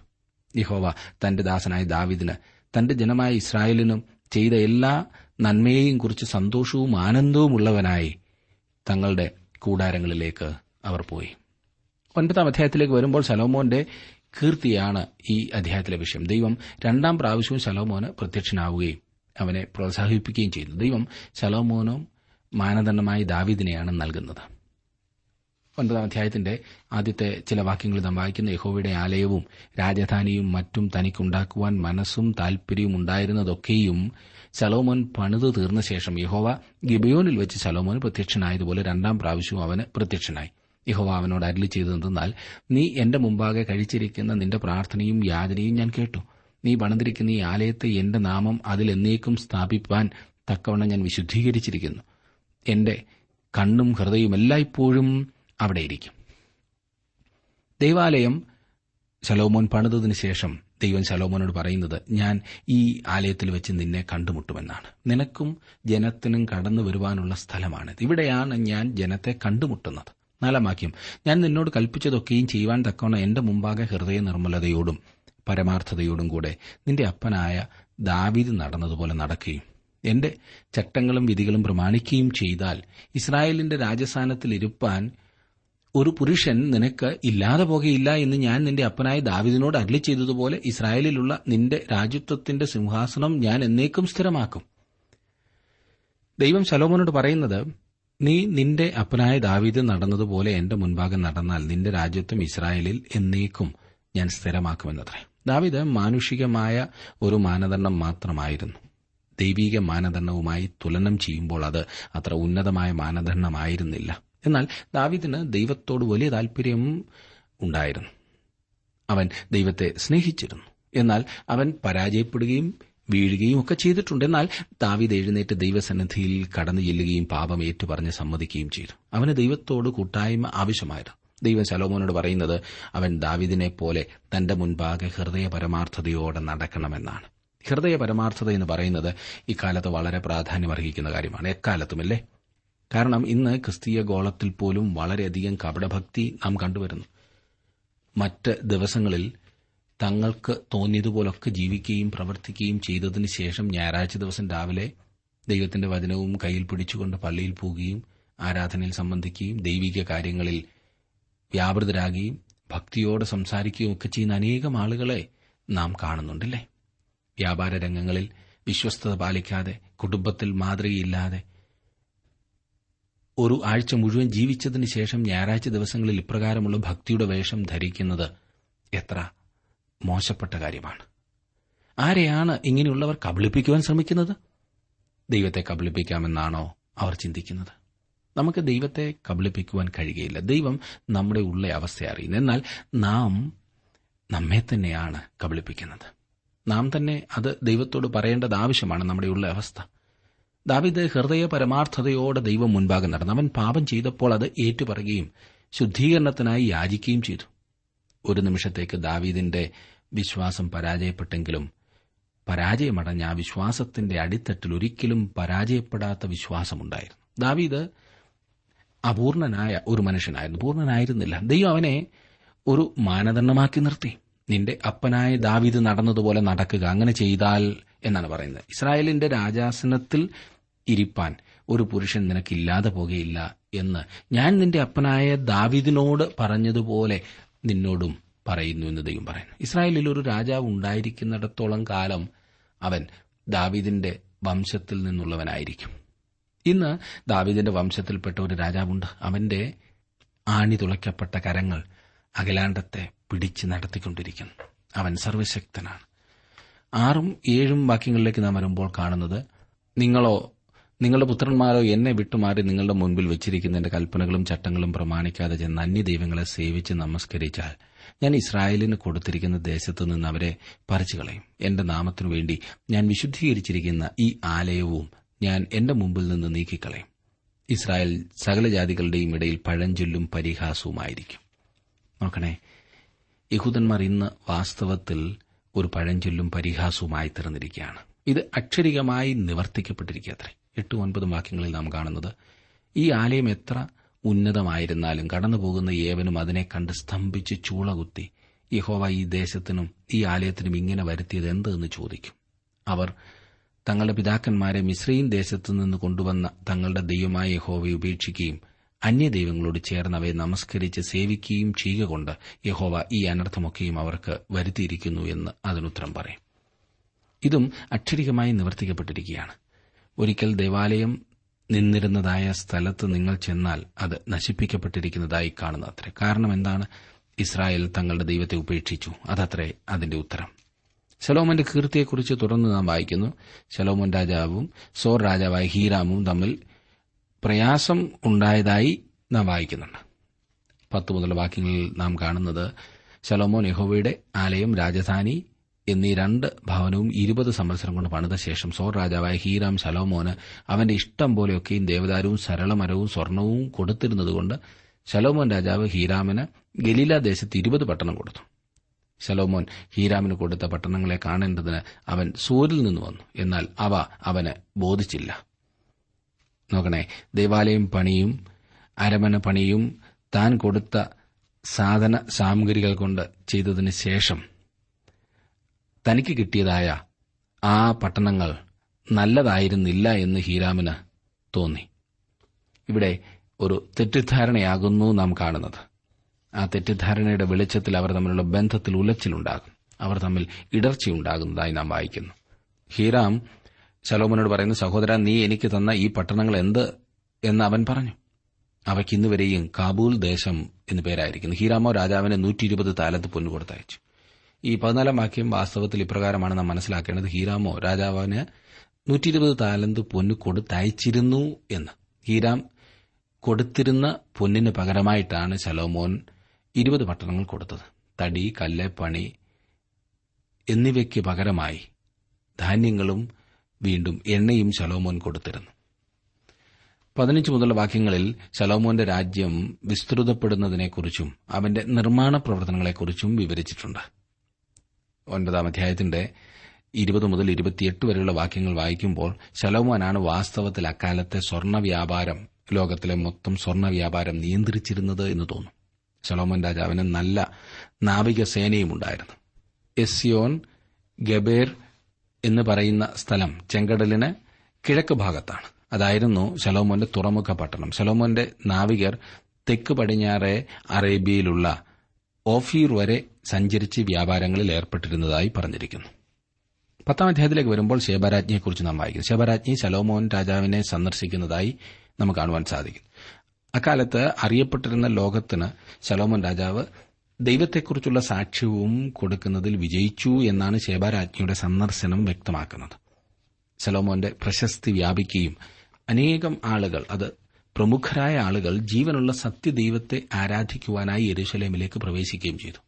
യഹോവ തന്റെ ദാസനായ ദാവിദിന് തന്റെ ജനമായ ഇസ്രായേലിനും ചെയ്ത എല്ലാ നന്മയെയും കുറിച്ച് സന്തോഷവും ആനന്ദവും ഉള്ളവനായി തങ്ങളുടെ കൂടാരങ്ങളിലേക്ക് അവർ പോയി. ഒൻപതാം അധ്യായത്തിലേക്ക് വരുമ്പോൾ സലോമോന്റെ കീർത്തിയാണ് ഈ അധ്യായത്തിലെ വിഷയം. ദൈവം രണ്ടാം പ്രാവശ്യവും സലോമോന് പ്രത്യക്ഷനാവുകയും അവനെ പ്രോത്സാഹിപ്പിക്കുകയും ചെയ്യുന്നു ദൈവം ശലോമോനും മാനദണ്ഡമായി ദാവീദിനെയാണ് നൽകുന്നത്. ഒൻപതാം അധ്യായത്തിന്റെ ആദ്യത്തെ ചില വാക്യങ്ങൾ നാം വായിക്കുന്ന യഹോവയുടെ ആലയവും രാജധാനിയും മറ്റും തനിക്കുണ്ടാക്കുവാൻ മനസ്സും താൽപര്യവും ഉണ്ടായിരുന്നതൊക്കെയും ശലോമോൻ പണിതു തീർന്ന ശേഷം യഹോവ ഗിബയോനിൽ വെച്ച് ശലോമോൻ പ്രത്യക്ഷനായതുപോലെ രണ്ടാം പ്രാവശ്യവും അവന് പ്രത്യക്ഷനായി. യഹോവ അവനോട് അരളി ചെയ്തതെന്നാൽ നീ എന്റെ മുമ്പാകെ കഴിച്ചിരിക്കുന്ന നിന്റെ പ്രാർത്ഥനയും യാചനയും ഞാൻ കേട്ടു. നീ പണിതിരിക്കുന്ന ഈ ആലയത്തെ എന്റെ നാമം അതിൽ എന്നേക്കും സ്ഥാപിപ്പാൻ തക്കവണ്ണം ഞാൻ വിശുദ്ധീകരിച്ചിരിക്കുന്നു. എന്റെ കണ്ണും ഹൃദയവും എല്ലായ്പ്പോഴും അവിടെയിരിക്കും ദൈവാലയം ശലോമോൻ പണിതതിനു ശേഷം ദൈവം ശലോമോനോട് പറയുന്നത് ഞാൻ ഈ ആലയത്തിൽ വെച്ച് നിന്നെ കണ്ടുമുട്ടുമെന്നാണ്. നിനക്കും ജനത്തിനും കടന്നു വരുവാനുള്ള സ്ഥലമാണിത്. ഇവിടെയാണ് ഞാൻ ജനത്തെ കണ്ടുമുട്ടുന്നത്. നാലാം വാക്യം ഞാൻ നിന്നോട് കൽപ്പിച്ചതൊക്കെയും ചെയ്യുവാൻ തക്കവണ്ണം എന്റെ മുമ്പാകെ ഹൃദയ നിർമ്മലതയോടും പരമാർത്ഥതയോടും കൂടെ നിന്റെ അപ്പനായ ദാവീദ് നടന്നതുപോലെ നടക്കുകയും എന്റെ ചട്ടങ്ങളും വിധികളും പ്രമാണിക്കുകയും ചെയ്താൽ ഇസ്രായേലിന്റെ രാജസ്ഥാനത്തിൽ ഇരുപ്പാൻ ഒരു പുരുഷൻ നിനക്ക് ഇല്ലാതെ പോകുകയില്ല എന്ന് ഞാൻ നിന്റെ അപ്പനായ ദാവിദിനോട് അരളി ചെയ്തതുപോലെ ഇസ്രായേലിലുള്ള നിന്റെ രാജ്യത്വത്തിന്റെ സിംഹാസനം ഞാൻ എന്നേക്കും സ്ഥിരമാക്കും. ദൈവം ശലോമോനോട് പറയുന്നത് നീ നിന്റെ അപ്പനായ ദാവീദ് നടന്നതുപോലെ എന്റെ മുൻഭാഗം നടന്നാൽ നിന്റെ രാജ്യത്വം ഇസ്രായേലിൽ എന്നേക്കും ഞാൻ സ്ഥിരമാക്കുമെന്നത്രേ. ദാവീദ് മാനുഷികമായ ഒരു മാനദണ്ഡം മാത്രമായിരുന്നു. ദൈവീക മാനദണ്ഡവുമായി തുലനം ചെയ്യുമ്പോൾ അത് അത്ര ഉന്നതമായ മാനദണ്ഡമായിരുന്നില്ല. എന്നാൽ ദാവിദിന് ദൈവത്തോട് വലിയ താൽപര്യം ഉണ്ടായിരുന്നു. അവൻ ദൈവത്തെ സ്നേഹിച്ചിരുന്നു. എന്നാൽ അവൻ പരാജയപ്പെടുകയും വീഴുകയും ഒക്കെ ചെയ്തിട്ടുണ്ട്. എന്നാൽ ദാവിദ് എഴുന്നേറ്റ് ദൈവസന്നിധിയിൽ കടന്നു ചെല്ലുകയും പാപം ഏറ്റുപറഞ്ഞ് സമ്മതിക്കുകയും ചെയ്തു. അവന് ദൈവത്തോട് കൂട്ടായ്മ ആവശ്യമായിരുന്നു. ദൈവം ശലോമോനോട് പറയുന്നത് അവൻ ദാവിദിനെ പോലെ തന്റെ മുൻപാകെ ഹൃദയ പരമാർത്ഥതയോടെ നടക്കണമെന്നാണ്. ഹൃദയ പരമാർത്ഥത എന്ന് പറയുന്നത് ഇക്കാലത്ത് വളരെ പ്രാധാന്യമർഹിക്കുന്ന കാര്യമാണ്. എക്കാലത്തുമല്ലേ? കാരണം ഇന്ന് ക്രിസ്തീയ ഗോളത്തിൽ പോലും വളരെയധികം കപടഭക്തി നാം കണ്ടുവരുന്നു. മറ്റ് ദിവസങ്ങളിൽ തങ്ങൾക്ക് തോന്നിയതുപോലൊക്കെ ജീവിക്കുകയും പ്രവർത്തിക്കുകയും ചെയ്തതിനു ശേഷം ഞായറാഴ്ച ദിവസം രാവിലെ ദൈവത്തിന്റെ വചനവും കയ്യിൽ പിടിച്ചുകൊണ്ട് പള്ളിയിൽ പോവുകയും ആരാധനയിൽ സംബന്ധിക്കുകയും ദൈവിക കാര്യങ്ങളിൽ വ്യാപൃതരാകുകയും ഭക്തിയോടെ സംസാരിക്കുകയും ഒക്കെ ചെയ്യുന്ന അനേകം ആളുകളെ നാം കാണുന്നുണ്ടല്ലേ? വ്യാപാര രംഗങ്ങളിൽ വിശ്വസ്തത പാലിക്കാതെ കുടുംബത്തിൽ മാതൃകയില്ലാതെ ഒരു ആഴ്ച മുഴുവൻ ജീവിച്ചതിന് ശേഷം ഞായറാഴ്ച ദിവസങ്ങളിൽ ഇപ്രകാരമുള്ള ഭക്തിയുടെ വേഷം ധരിക്കുന്നത് എത്ര മോശപ്പെട്ട കാര്യമാണ്. ആരെയാണ് ഇങ്ങനെയുള്ളവർ കബളിപ്പിക്കുവാൻ ശ്രമിക്കുന്നത്? ദൈവത്തെ കബളിപ്പിക്കാമെന്നാണോ അവർ ചിന്തിക്കുന്നത്? നമുക്ക് ദൈവത്തെ കബളിപ്പിക്കുവാൻ കഴിയുകയില്ല. ദൈവം നമ്മുടെ ഉള്ള അവസ്ഥ അറിയുന്നു. എന്നാൽ നാം നമ്മെ തന്നെയാണ് കബളിപ്പിക്കുന്നത്. നാം തന്നെ അത് ദൈവത്തോട് പറയേണ്ടത് ആവശ്യമാണ് നമ്മുടെ ഉള്ള അവസ്ഥ. ദാവിദ് ഹൃദയ പരമാർത്ഥതയോടെ ദൈവം മുൻപാകെ നടന്നു. അവൻ പാപം ചെയ്തപ്പോൾ അത് ഏറ്റുപറയുകയും ശുദ്ധീകരണത്തിനായി യാചിക്കുകയും ചെയ്തു. ഒരു നിമിഷത്തേക്ക് ദാവീദിന്റെ വിശ്വാസം പരാജയപ്പെട്ടെങ്കിലും പരാജയമടഞ്ഞ ആ വിശ്വാസത്തിന്റെ അടിത്തട്ടിൽ ഒരിക്കലും പരാജയപ്പെടാത്ത വിശ്വാസമുണ്ടായിരുന്നു. ദാവീദ് അപൂർണനായ ഒരു മനുഷ്യനായിരുന്നു. പൂർണനായിരുന്നില്ല ദൈവം അവനെ ഒരു മാനദണ്ഡമാക്കി നിർത്തി. നിന്റെ അപ്പനായ ദാവീദ് നടന്നതുപോലെ നടക്കുക. അങ്ങനെ ചെയ്താൽ എന്നാണ് പറയുന്നത്. ഇസ്രായേലിന്റെ രാജാസനത്തിൽ ഇരിപ്പാൻ ഒരു പുരുഷൻ നിനക്കില്ലാതെ പോകുകയില്ല എന്ന് ഞാൻ നിന്റെ അപ്പനായ ദാവിദിനോട് പറഞ്ഞതുപോലെ നിന്നോടും പറയുന്നു എന്ന് ദൈവം പറയുന്നു. ഇസ്രായേലിൽ ഒരു രാജാവ് ഉണ്ടായിരിക്കുന്നിടത്തോളം കാലം അവൻ ദാവിദിന്റെ വംശത്തിൽ നിന്നുള്ളവനായിരിക്കും. ഇന്ന് ദാവിദിന്റെ വംശത്തിൽപ്പെട്ട ഒരു രാജാവുണ്ട്. അവന്റെ ആണി തുളയ്ക്കപ്പെട്ട കരങ്ങൾ അഖിലാണ്ടത്തെ പിടിച്ച് നടത്തിക്കൊണ്ടിരിക്കുന്നു. അവൻ സർവശക്തനാണ് ആറും ഏഴും വാക്യങ്ങളിലേക്ക് നാം വരുമ്പോൾ കാണുന്നത് നിങ്ങളോ നിങ്ങളുടെ പുത്രന്മാരോ എന്നെ വിട്ടുമാറി നിങ്ങളുടെ മുൻപിൽ വെച്ചിരിക്കുന്ന എന്റെ കൽപ്പനകളും ചട്ടങ്ങളും പ്രമാണിക്കാതെ ചെന്ന് അന്യദൈവങ്ങളെ സേവിച്ച് നമസ്കരിച്ചാൽ ഞാൻ ഇസ്രായേലിന് കൊടുത്തിരിക്കുന്ന ദേശത്ത് നിന്ന് അവരെ പറിച്ചു കളയും എന്റെ നാമത്തിനു വേണ്ടി ഞാൻ വിശുദ്ധീകരിച്ചിരിക്കുന്ന ഈ ആലയവും ഞാൻ എന്റെ മുമ്പിൽ നിന്ന് നീക്കിക്കളയും. ഇസ്രായേൽ സകല ജാതികളുടെയും ഇടയിൽ പഴഞ്ചൊല്ലും പരിഹാസവുമായിരിക്കും. നോക്കണേ യഹൂദന്മാർ ഇന്ന് വാസ്തവത്തിൽ ഒരു പഴഞ്ചൊല്ലും പരിഹാസവുമായി തീർന്നിരിക്കുകയാണ് ഇത് അക്ഷരികമായി നിവർത്തിക്കപ്പെട്ടിരിക്കുകയത്രേ എട്ടും ഒൻപതും വാക്യങ്ങളിൽ നാം കാണുന്നത് ഈ ആലയം എത്ര ഉന്നതമായിരുന്നാലും കടന്നുപോകുന്ന ഏവനും അതിനെ കണ്ട് സ്തംഭിച്ച് ചൂളകുത്തി യഹോവ ഈ ദേശത്തിനും ഈ ആലയത്തിനും ഇങ്ങനെ വരുത്തിയത് എന്തെന്ന് ചോദിക്കും. അവർ തങ്ങളുടെ പിതാക്കന്മാരെ മിശ്രീൻ ദേശത്തു നിന്ന് കൊണ്ടുവന്ന തങ്ങളുടെ ദൈവമായ യഹോവയെ ഉപേക്ഷിക്കുകയും അന്യദൈവങ്ങളോട് ചേർന്ന് അവയെ നമസ്കരിച്ച് സേവിക്കുകയും ചെയ്യുക കൊണ്ട് യഹോവ ഈ അനർത്ഥമൊക്കെയും അവർക്ക് വരുത്തിയിരിക്കുന്നു എന്ന് അതിനുത്തരം പറയും. ഇതും അക്ഷരികമായി നിവർത്തിക്കപ്പെട്ടിരിക്കുകയാണ്. ഒരിക്കൽ ദേവാലയം നിന്നിരുന്നതായ സ്ഥലത്ത് നിങ്ങൾ ചെന്നാൽ അത് നശിപ്പിക്കപ്പെട്ടിരിക്കുന്നതായി കാണുന്ന അത്ര കാരണം എന്താണ്? ഇസ്രായേൽ തങ്ങളുടെ ദൈവത്തെ ഉപേക്ഷിച്ചു. അതത്രേ അതിന്റെ ഉത്തരം. ശലോമന്റെ കീർത്തിയെക്കുറിച്ച് തുടർന്ന് നാം വായിക്കുന്നു. ശലോമോൻ രാജാവും സോർ രാജാവായ ഹീരാമും തമ്മിൽ പ്രയാസം ഉണ്ടായതായി നാം വായിക്കുന്നുണ്ട്. പത്ത് മുതൽ വാക്യങ്ങളിൽ നാം കാണുന്നത് ശലോമോൻ യഹോവയുടെ ആലയം രാജധാനി എന്നീ രണ്ട് ഭവനവും ഇരുപത് സംവത്സരം കൊണ്ട് പണിത ശേഷം സോർ രാജാവായ ഹീറാം ശലോമോന് അവന്റെ ഇഷ്ടം പോലെയൊക്കെയും ദേവദാരവും സരളമരവും സ്വർണവും കൊടുത്തിരുന്നതുകൊണ്ട് ശലോമോൻ രാജാവ് ഹീരാമിന് ഗലീല ദേശത്ത് ഇരുപത് പട്ടണം കൊടുത്തു. ശലോമോൻ ഹീരാമിന് കൊടുത്ത പട്ടണങ്ങളെ കാണേണ്ടതിന് അവൻ സൂരിൽ നിന്ന് വന്നു. എന്നാൽ അവ അവന് ബോധിച്ചില്ല. നോക്കണേ. ദേവാലയം പണിയും അരമന പണിയും താൻ കൊടുത്ത സാധന സാമഗ്രികൾ കൊണ്ട് ചെയ്തതിന് ശേഷം തനിക്ക് കിട്ടിയതായ ആ പട്ടണങ്ങൾ നല്ലതായിരുന്നില്ല എന്ന് ഹീരാമിന് തോന്നി. ഇവിടെ ഒരു തെറ്റിദ്ധാരണയാകുന്നു നാം കാണുന്നത്. ആ തെറ്റിദ്ധാരണയുടെ വെളിച്ചത്തിൽ അവർ തമ്മിലുള്ള ബന്ധത്തിൽ ഉലച്ചിലുണ്ടാകും. അവർ തമ്മിൽ ഇടർച്ചയുണ്ടാകുന്നതായി നാം വായിക്കുന്നു. ഹീറാം ശലോമനോട് പറയുന്നു സഹോദര നീ എനിക്ക് തന്ന ഈ പട്ടണങ്ങൾ എന്ത്? എന്ന് അവൻ പറഞ്ഞു. അവയ്ക്ക് ഇന്നുവരെയും കാബൂൽ ദേശം എന്ന് പേരായിരിക്കുന്നു. ഹീരാമോ രാജാവിന് നൂറ്റി ഇരുപത് താലത്ത് പൊന്നു കൊടുത്തയച്ചു. ഈ പതിനാലാം വാക്യം വാസ്തവത്തിൽ ഇപ്രകാരമാണ് നാം മനസ്സിലാക്കേണ്ടത്. ഹീരാമോ രാജാവിന് നൂറ്റി ഇരുപത് താലന്ത് പൊന്നു കൊടുത്തയച്ചിരുന്നു എന്ന്. ഹീരാം കൊടുത്തിരുന്ന പൊന്നിന് പകരമായിട്ടാണ് ശലോമോൻ ഇരുപത് പട്ടണങ്ങൾ കൊടുത്തത്. തടി കല്ല് പണി എന്നിവയ്ക്ക് പകരമായി ധാന്യങ്ങളും വീണ്ടും എണ്ണയും ശലോമോൻ കൊടുത്തിരുന്നു. പതിനഞ്ച് മുതലുള്ള വാക്യങ്ങളിൽ ശലോമോന്റെ രാജ്യം വിസ്തൃതപ്പെടുന്നതിനെക്കുറിച്ചും അവന്റെ നിർമ്മാണ പ്രവർത്തനങ്ങളെക്കുറിച്ചും വിവരിച്ചിട്ടുണ്ട്. ഒൻപതാം അധ്യായത്തിന്റെ ഇരുപത് മുതൽ ഇരുപത്തിയെട്ട് വരെയുള്ള വാക്യങ്ങൾ വായിക്കുമ്പോൾ ശലോമോനാണ് വാസ്തവത്തിൽ അക്കാലത്തെ സ്വർണ വ്യാപാരം ലോകത്തിലെ മൊത്തം സ്വർണ വ്യാപാരം നിയന്ത്രിച്ചിരുന്നത് എന്ന് തോന്നും. ശലോമോൻ രാജാവിന് നല്ല നാവികസേനയും ഉണ്ടായിരുന്നു എസ്യോൻ ഗബേർ എന്ന് പറയുന്ന സ്ഥലം ചെങ്കടലിന് കിഴക്ക് ഭാഗത്താണ്. അതായിരുന്നു ശലോമോന്റെ തുറമുഖ പട്ടണം. ശലോമോന്റെ നാവികർ തെക്ക് പടിഞ്ഞാറെ അറേബ്യയിലുള്ള ഓഫീർ വരെ സഞ്ചരിച്ച് വ്യാപാരങ്ങളിൽ ഏർപ്പെട്ടിരുന്നതായി പറഞ്ഞിരിക്കുന്നു. പത്താം അധ്യായത്തിലേക്ക് വരുമ്പോൾ ശേബരാജ്ഞിയെക്കുറിച്ച് നാം വായിക്കുന്നു ശേബരാജ്ഞി ശലോമോൻ രാജാവിനെ സന്ദർശിക്കുന്നതായി നമുക്ക് കാണുവാൻ സാധിക്കും. അക്കാലത്ത് അറിയപ്പെട്ടിരുന്ന ലോകത്തിന് ശലോമോൻ രാജാവ് ദൈവത്തെക്കുറിച്ചുള്ള സാക്ഷ്യവും കൊടുക്കുന്നതിൽ വിജയിച്ചു എന്നാണ് ശേബാരാജ്ഞിയുടെ സന്ദർശനം വ്യക്തമാക്കുന്നത്. സലോമോന്റെ പ്രശസ്തി വ്യാപിക്കുകയും അനേകം ആളുകൾ അത് പ്രമുഖരായ ആളുകൾ ജീവനുള്ള സത്യദൈവത്തെ ആരാധിക്കുവാനായി എരുശലേമിലേക്ക് പ്രവേശിക്കുകയും ചെയ്തു.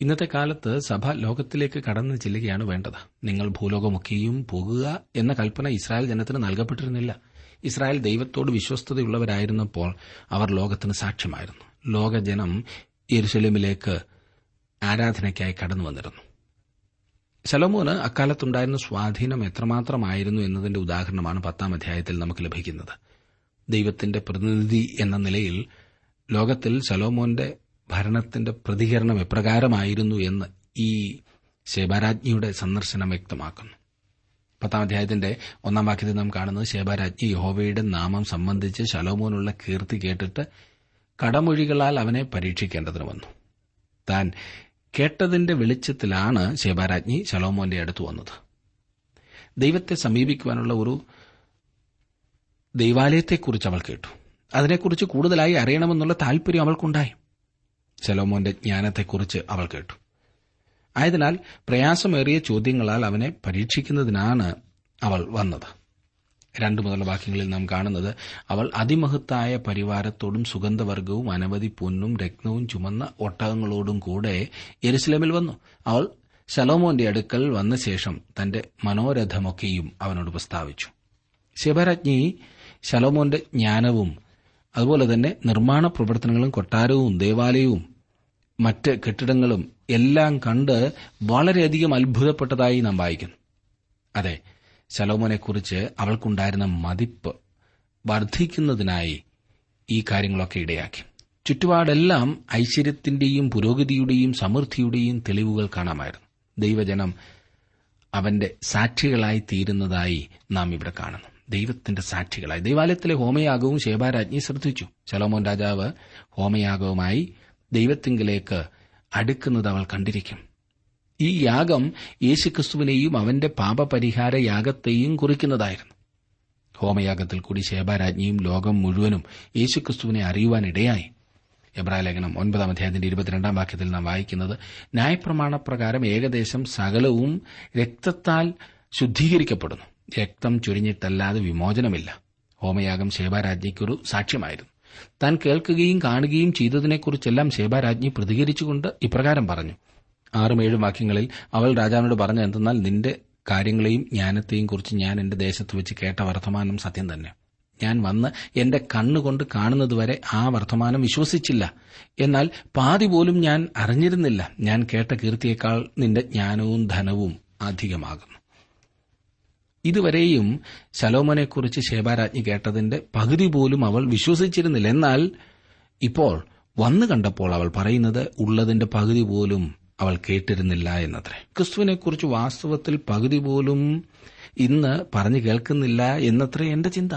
ഇന്നത്തെ കാലത്ത് സഭ ലോകത്തിലേക്ക് കടന്നു ചെല്ലുകയാണ് വേണ്ടത്. നിങ്ങൾ ഭൂലോകമൊക്കെയും പോകുക എന്ന കൽപ്പന ഇസ്രായേൽ ജനത്തിന് നൽകപ്പെട്ടിരുന്നില്ല. ഇസ്രായേൽ ദൈവത്തോട് വിശ്വസ്തതയുള്ളവരായിരുന്നപ്പോൾ അവർ ലോകത്തിന് സാക്ഷ്യമായിരുന്നു. ലോകജനം യെരുസലേമിലേക്ക് ആരാധനയ്ക്കായി കടന്നു വന്നിരുന്നു. ശലോമോന് അക്കാലത്തുണ്ടായിരുന്ന സ്വാധീനം എത്രമാത്രമായിരുന്നു എന്നതിന്റെ ഉദാഹരണമാണ് പത്താം അധ്യായത്തിൽ നമുക്ക് ലഭിക്കുന്നത്. ദൈവത്തിന്റെ പ്രതിനിധി എന്ന നിലയിൽ ലോകത്തിൽ സലോമോന്റെ ഭരണത്തിന്റെ പ്രതികരണം എപ്രകാരമായിരുന്നു എന്ന് ഈ ശേബാരാജ്ഞിയുടെ സന്ദർശനം വ്യക്തമാക്കുന്നു. പത്താം അധ്യായത്തിന്റെ ഒന്നാം വാക്യത്തിൽ നാം കാണുന്നത് ശേബാരാജ്ഞി യഹോവയുടെ നാമം സംബന്ധിച്ച് ശലോമോനുള്ള കീർത്തി കേട്ടിട്ട് കടമൊഴികളാൽ അവനെ പരീക്ഷിക്കേണ്ടതിന് വന്നു. താൻ കേട്ടതിന്റെ വെളിച്ചത്തിലാണ് ശേബാരാജ്ഞി ശലോമോന്റെ അടുത്ത് വന്നത്. ദൈവത്തെ സമീപിക്കുവാനുള്ള ഒരു ദൈവാലയത്തെക്കുറിച്ച് അവൾ കേട്ടു. അതിനെക്കുറിച്ച് കൂടുതലായി അറിയണമെന്നുള്ള താൽപര്യം അവൾക്കുണ്ടായി. ശലോമോന്റെ ജ്ഞാനത്തെക്കുറിച്ച് അവൾ കേട്ടു. ആയതിനാൽ പ്രയാസമേറിയ ചോദ്യങ്ങളാൽ അവനെ പരീക്ഷിക്കുന്നതിനാണ് അവൾ വന്നത്. രണ്ടു മുതലുള്ള വാക്യങ്ങളിൽ നാം കാണുന്നത് അവൾ അതിമഹത്തായ പരിവാരത്തോടും സുഗന്ധവർഗവും അനവധി പൊന്നും രത്നവും ചുമന്ന ഒട്ടകങ്ങളോടും കൂടെ യെരുസലേമിൽ വന്നു. അവൾ ശലോമോന്റെ അടുക്കൽ വന്ന ശേഷം തന്റെ മനോരഥമൊക്കെയും അവനോട് പ്രസ്താവിച്ചു. ശിവരാജ്ഞി ശലോമോന്റെ ജ്ഞാനവും അതുപോലെ തന്നെ നിർമ്മാണ പ്രവർത്തനങ്ങളും കൊട്ടാരവും ദേവാലയവും മറ്റ് കെട്ടിടങ്ങളും എല്ലാം കണ്ട് വളരെയധികം അത്ഭുതപ്പെട്ടതായി നാം വായിക്കുന്നു. അതെ ശലോമോനെക്കുറിച്ച് അവൾക്കുണ്ടായിരുന്ന മതിപ്പ് വർദ്ധിക്കുന്നതിനായി ഈ കാര്യങ്ങളൊക്കെ ഇടയാക്കി. ചുറ്റുപാടെല്ലാം ഐശ്വര്യത്തിന്റെയും പുരോഗതിയുടെയും സമൃദ്ധിയുടെയും തെളിവുകൾ കാണാമായിരുന്നു. ദൈവജനം അവന്റെ സാക്ഷികളായി തീരുന്നതായി നാം ഇവിടെ കാണുന്നു. ദൈവത്തിന്റെ സാക്ഷികളായി. ദൈവാലയത്തിലെ ഹോമയാഗവും ശേബാരാജ്ഞി ശ്രദ്ധിച്ചു. ശലോമോൻ രാജാവ് ഹോമയാഗവുമായി ദൈവത്തിങ്കിലേക്ക് അടുക്കുന്നത് അവൾ കണ്ടിരിക്കും. ഈ യാഗം യേശുക്രിസ്തുവിനെയും അവന്റെ പാപപരിഹാര യാഗത്തെയും കുറിക്കുന്നതായിരുന്നു. ഹോമയാഗത്തിൽ കൂടി ശേബാരാജ്ഞിയും ലോകം മുഴുവനും യേശുക്രിസ്തുവിനെ അറിയുവാനിടയായി എബ്രാലേഖനം ഒൻപതാം അധ്യായത്തിന്റെ ഇരുപത്തിരണ്ടാം വാക്യത്തിൽ നാം വായിക്കുന്നത് ന്യായപ്രമാണ പ്രകാരം ഏകദേശം സകലവും രക്തത്താൽ ശുദ്ധീകരിക്കപ്പെടുന്നു. രക്തം ചൊരിഞ്ഞിട്ടല്ലാതെ വിമോചനമില്ല. ഹോമയാഗം ശേബാരാജ്ഞിക്കൊരു സാക്ഷ്യമായിരുന്നു. താൻ കേൾക്കുകയും കാണുകയും ചെയ്തതിനെക്കുറിച്ചെല്ലാം ശേബാരാജ്ഞി പ്രതികരിച്ചുകൊണ്ട് ഇപ്രകാരം പറഞ്ഞു. ആറും ഏഴും വാക്യങ്ങളിൽ അവൾ രാജാവിനോട് പറഞ്ഞു എന്തെന്നാൽ നിന്റെ കാര്യങ്ങളെയും ജ്ഞാനത്തെയും കുറിച്ച് ഞാൻ എന്റെ ദേശത്ത് വെച്ച് കേട്ട വർത്തമാനം സത്യം തന്നെ. ഞാൻ വന്ന് എന്റെ കണ്ണുകൊണ്ട് കാണുന്നതുവരെ ആ വർത്തമാനം വിശ്വസിച്ചില്ല. എന്നാൽ പാതി പോലും ഞാൻ അറിഞ്ഞിരുന്നില്ല. ഞാൻ കേട്ട കീർത്തിയേക്കാൾ നിന്റെ ജ്ഞാനവും ധനവും അധികമാകുന്നു. ഇതുവരെയും ശലോമോനെക്കുറിച്ച് ശേബാരാജ്ഞി കേട്ടതിന്റെ പകുതി പോലും അവൾ വിശ്വസിച്ചിരുന്നില്ല. എന്നാൽ ഇപ്പോൾ വന്നു കണ്ടപ്പോൾ അവൾ പറയുന്നത് ഉള്ളതിന്റെ പകുതി പോലും അവൾ കേട്ടിരുന്നില്ല എന്നത്രേ. ക്രിസ്തുവിനെക്കുറിച്ച് വാസ്തവത്തിൽ പകുതി പോലും ഇന്ന് പറഞ്ഞു കേൾക്കുന്നില്ല എന്നത്രേ എന്റെ ചിന്ത.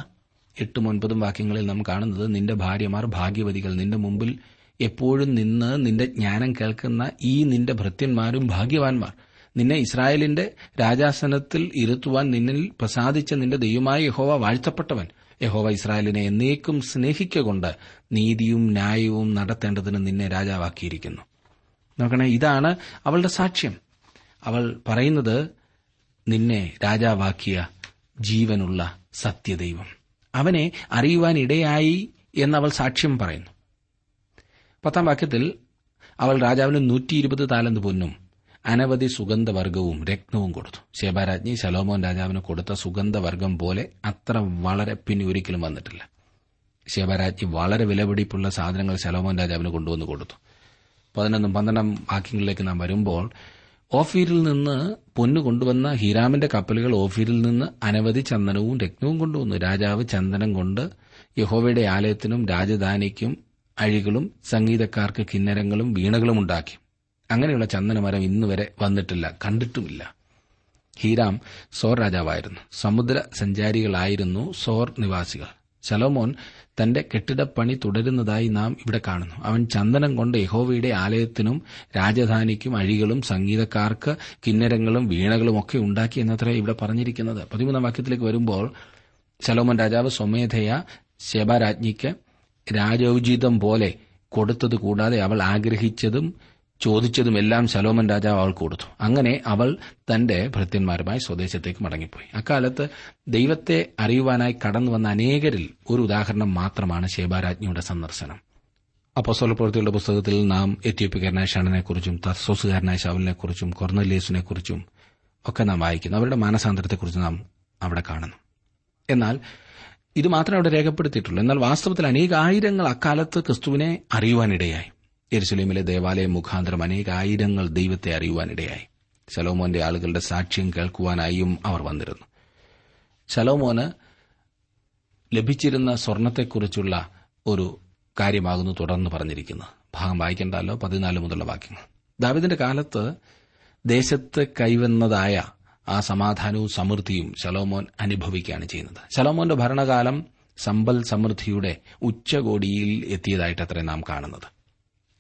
എട്ടും ഒൻപതും വാക്യങ്ങളിൽ നാം കാണുന്നത് നിന്റെ ഭാര്യമാർ ഭാഗ്യവതികൾ നിന്റെ മുമ്പിൽ എപ്പോഴും നിന്ന് നിന്റെ ജ്ഞാനം കേൾക്കുന്ന ഈ നിന്റെ ഭൃത്യന്മാരും ഭാഗ്യവാന്മാർ. നിന്നെ ഇസ്രായേലിന്റെ രാജാസനത്തിൽ ഇരുത്തുവാൻ നിന്നിൽ പ്രസാദിച്ച നിന്റെ ദൈവമായ യഹോവ വാഴ്ത്തപ്പെട്ടവൻ. യഹോവ ഇസ്രായേലിനെ എന്നേക്കും സ്നേഹിക്കൊണ്ട് നീതിയും ന്യായവും നടത്തേണ്ടതിന് നിന്നെ രാജാവാക്കിയിരിക്കുന്നു. നോക്കണേ ഇതാണ് അവളുടെ സാക്ഷ്യം. അവൾ പറയുന്നത് നിന്നെ രാജാവാക്കിയ ജീവനുള്ള സത്യദൈവം. അവനെ അറിയുവാൻ ഇടയായി എന്നവൾ സാക്ഷ്യം പറയുന്നു. പത്താം വാക്യത്തിൽ അവൾ രാജാവിന് നൂറ്റി ഇരുപത് താലന്ത് പൊന്നും അനവധി സുഗന്ധവർഗവും രക്തവും കൊടുത്തു. ശേബാരാജ്ഞി ശലോമോൻ രാജാവിന് കൊടുത്ത സുഗന്ധവർഗം പോലെ അത്ര വളരെ പിന്നെ ഒരിക്കലും വന്നിട്ടില്ല. ശേബാരാജ്ഞി വളരെ വിലപിടിപ്പുള്ള സാധനങ്ങൾ ശലോമോൻ രാജാവിന് കൊണ്ടുവന്ന് കൊടുത്തു. പതിനൊന്നും പന്ത്രണ്ടാം വാക്യങ്ങളിലേക്ക് നാം വരുമ്പോൾ ഓഫീരിൽ നിന്ന് പൊന്നു കൊണ്ടുവന്ന ഹീരാമിന്റെ കപ്പലുകൾ ഓഫീരിൽ നിന്ന് അനവധി ചന്ദനവും രത്നവും കൊണ്ടുവന്നു. രാജാവ് ചന്ദനം കൊണ്ട് യഹോവയുടെ ആലയത്തിനും രാജധാനിക്കും അഴികളും സംഗീതക്കാർക്ക് കിന്നരങ്ങളും വീണകളും ഉണ്ടാക്കി. അങ്ങനെയുള്ള ചന്ദനമരം ഇന്നുവരെ വന്നിട്ടില്ല കണ്ടിട്ടുമില്ല. ഹീരാം സോർ രാജാവായിരുന്നു. സമുദ്ര സഞ്ചാരികളായിരുന്നു സോർ നിവാസികൾ. ശലോമോൻ തന്റെ കെട്ടിടപ്പണി തുടരുന്നതായി നാം ഇവിടെ കാണുന്നു. അവൻ ചന്ദനം കൊണ്ട് യഹോവയുടെ ആലയത്തിനും രാജധാനിക്കും അഴികളും സംഗീതക്കാർക്ക് കിന്നരങ്ങളും വീണകളും ഒക്കെ ഉണ്ടാക്കി എന്നത്രേ ഇവിടെ പറഞ്ഞിരിക്കുന്നത്. പതിമൂന്നാം വാക്യത്തിലേക്ക് വരുമ്പോൾ ശലോമോൻ രാജാവ് സ്വമേധയ ശബരാജ്ഞിക്ക് രാജോചിതം പോലെ കൊടുത്തത് കൂടാതെ അവൾ ആഗ്രഹിച്ചതും ചോദിച്ചതുമെല്ലാം ശലോമൻ രാജാവ് അവൾ കൊടുത്തു. അങ്ങനെ അവൾ തന്റെ ഭൃത്യന്മാരുമായി സ്വദേശത്തേക്ക് മടങ്ങിപ്പോയി. അക്കാലത്ത് ദൈവത്തെ അറിയുവാനായി കടന്നു വന്ന അനേകരിൽ ഒരു ഉദാഹരണം മാത്രമാണ് ശേബാരാജ്ഞിയുടെ സന്ദർശനം. അപ്പോസ്തല പ്രവൃത്തികളുടെ പുസ്തകത്തിൽ നാം എത്യോപ്യക്കാരനായ ഷണനെക്കുറിച്ചും തസോസുകാരനായ ശവലിനെക്കുറിച്ചും കൊർന്നലേസിനെക്കുറിച്ചും ഒക്കെ നാം വായിക്കുന്നു. അവരുടെ മാനസാന്തരത്തെക്കുറിച്ച് നാം അവിടെ കാണുന്നു. എന്നാൽ ഇത് മാത്രമേ അവിടെ രേഖപ്പെടുത്തിയിട്ടുള്ളൂ. എന്നാൽ വാസ്തവത്തിൽ അനേകായിരങ്ങൾ അക്കാലത്ത് ക്രിസ്തുവിനെ അറിയുവാനിടയായി. എരുസലേമിലെ ദേവാലയ മുഖാന്തരം അനേകായിരങ്ങൾ ദൈവത്തെ അറിയുവാനിടയായി. സലോമോന്റെ ആളുകളുടെ സാക്ഷ്യം കേൾക്കുവാനായും അവർ വന്നിരുന്നു. ശലോമോന് ലഭിച്ചിരുന്ന സ്വർണത്തെക്കുറിച്ചുള്ള ഒരു കാര്യമാകുന്നു തുടർന്ന് പറഞ്ഞിരിക്കുന്നത് ഭാഗം വായിക്കേണ്ടല്ലോ പതിനാല് മുതലുള്ള വാക്യങ്ങൾ. ദാവിദിന്റെ കാലത്ത് ദേശത്ത് കൈവന്നതായ ആ സമാധാനവും സമൃദ്ധിയും ശലോമോൻ അനുഭവിക്കുകയാണ് ചെയ്യുന്നത്. ശലോമോന്റെ ഭരണകാലം സമ്പൽ സമൃദ്ധിയുടെ ഉച്ചകോടിയിൽ എത്തിയതായിട്ടത്രേ നാം കാണുന്നത്.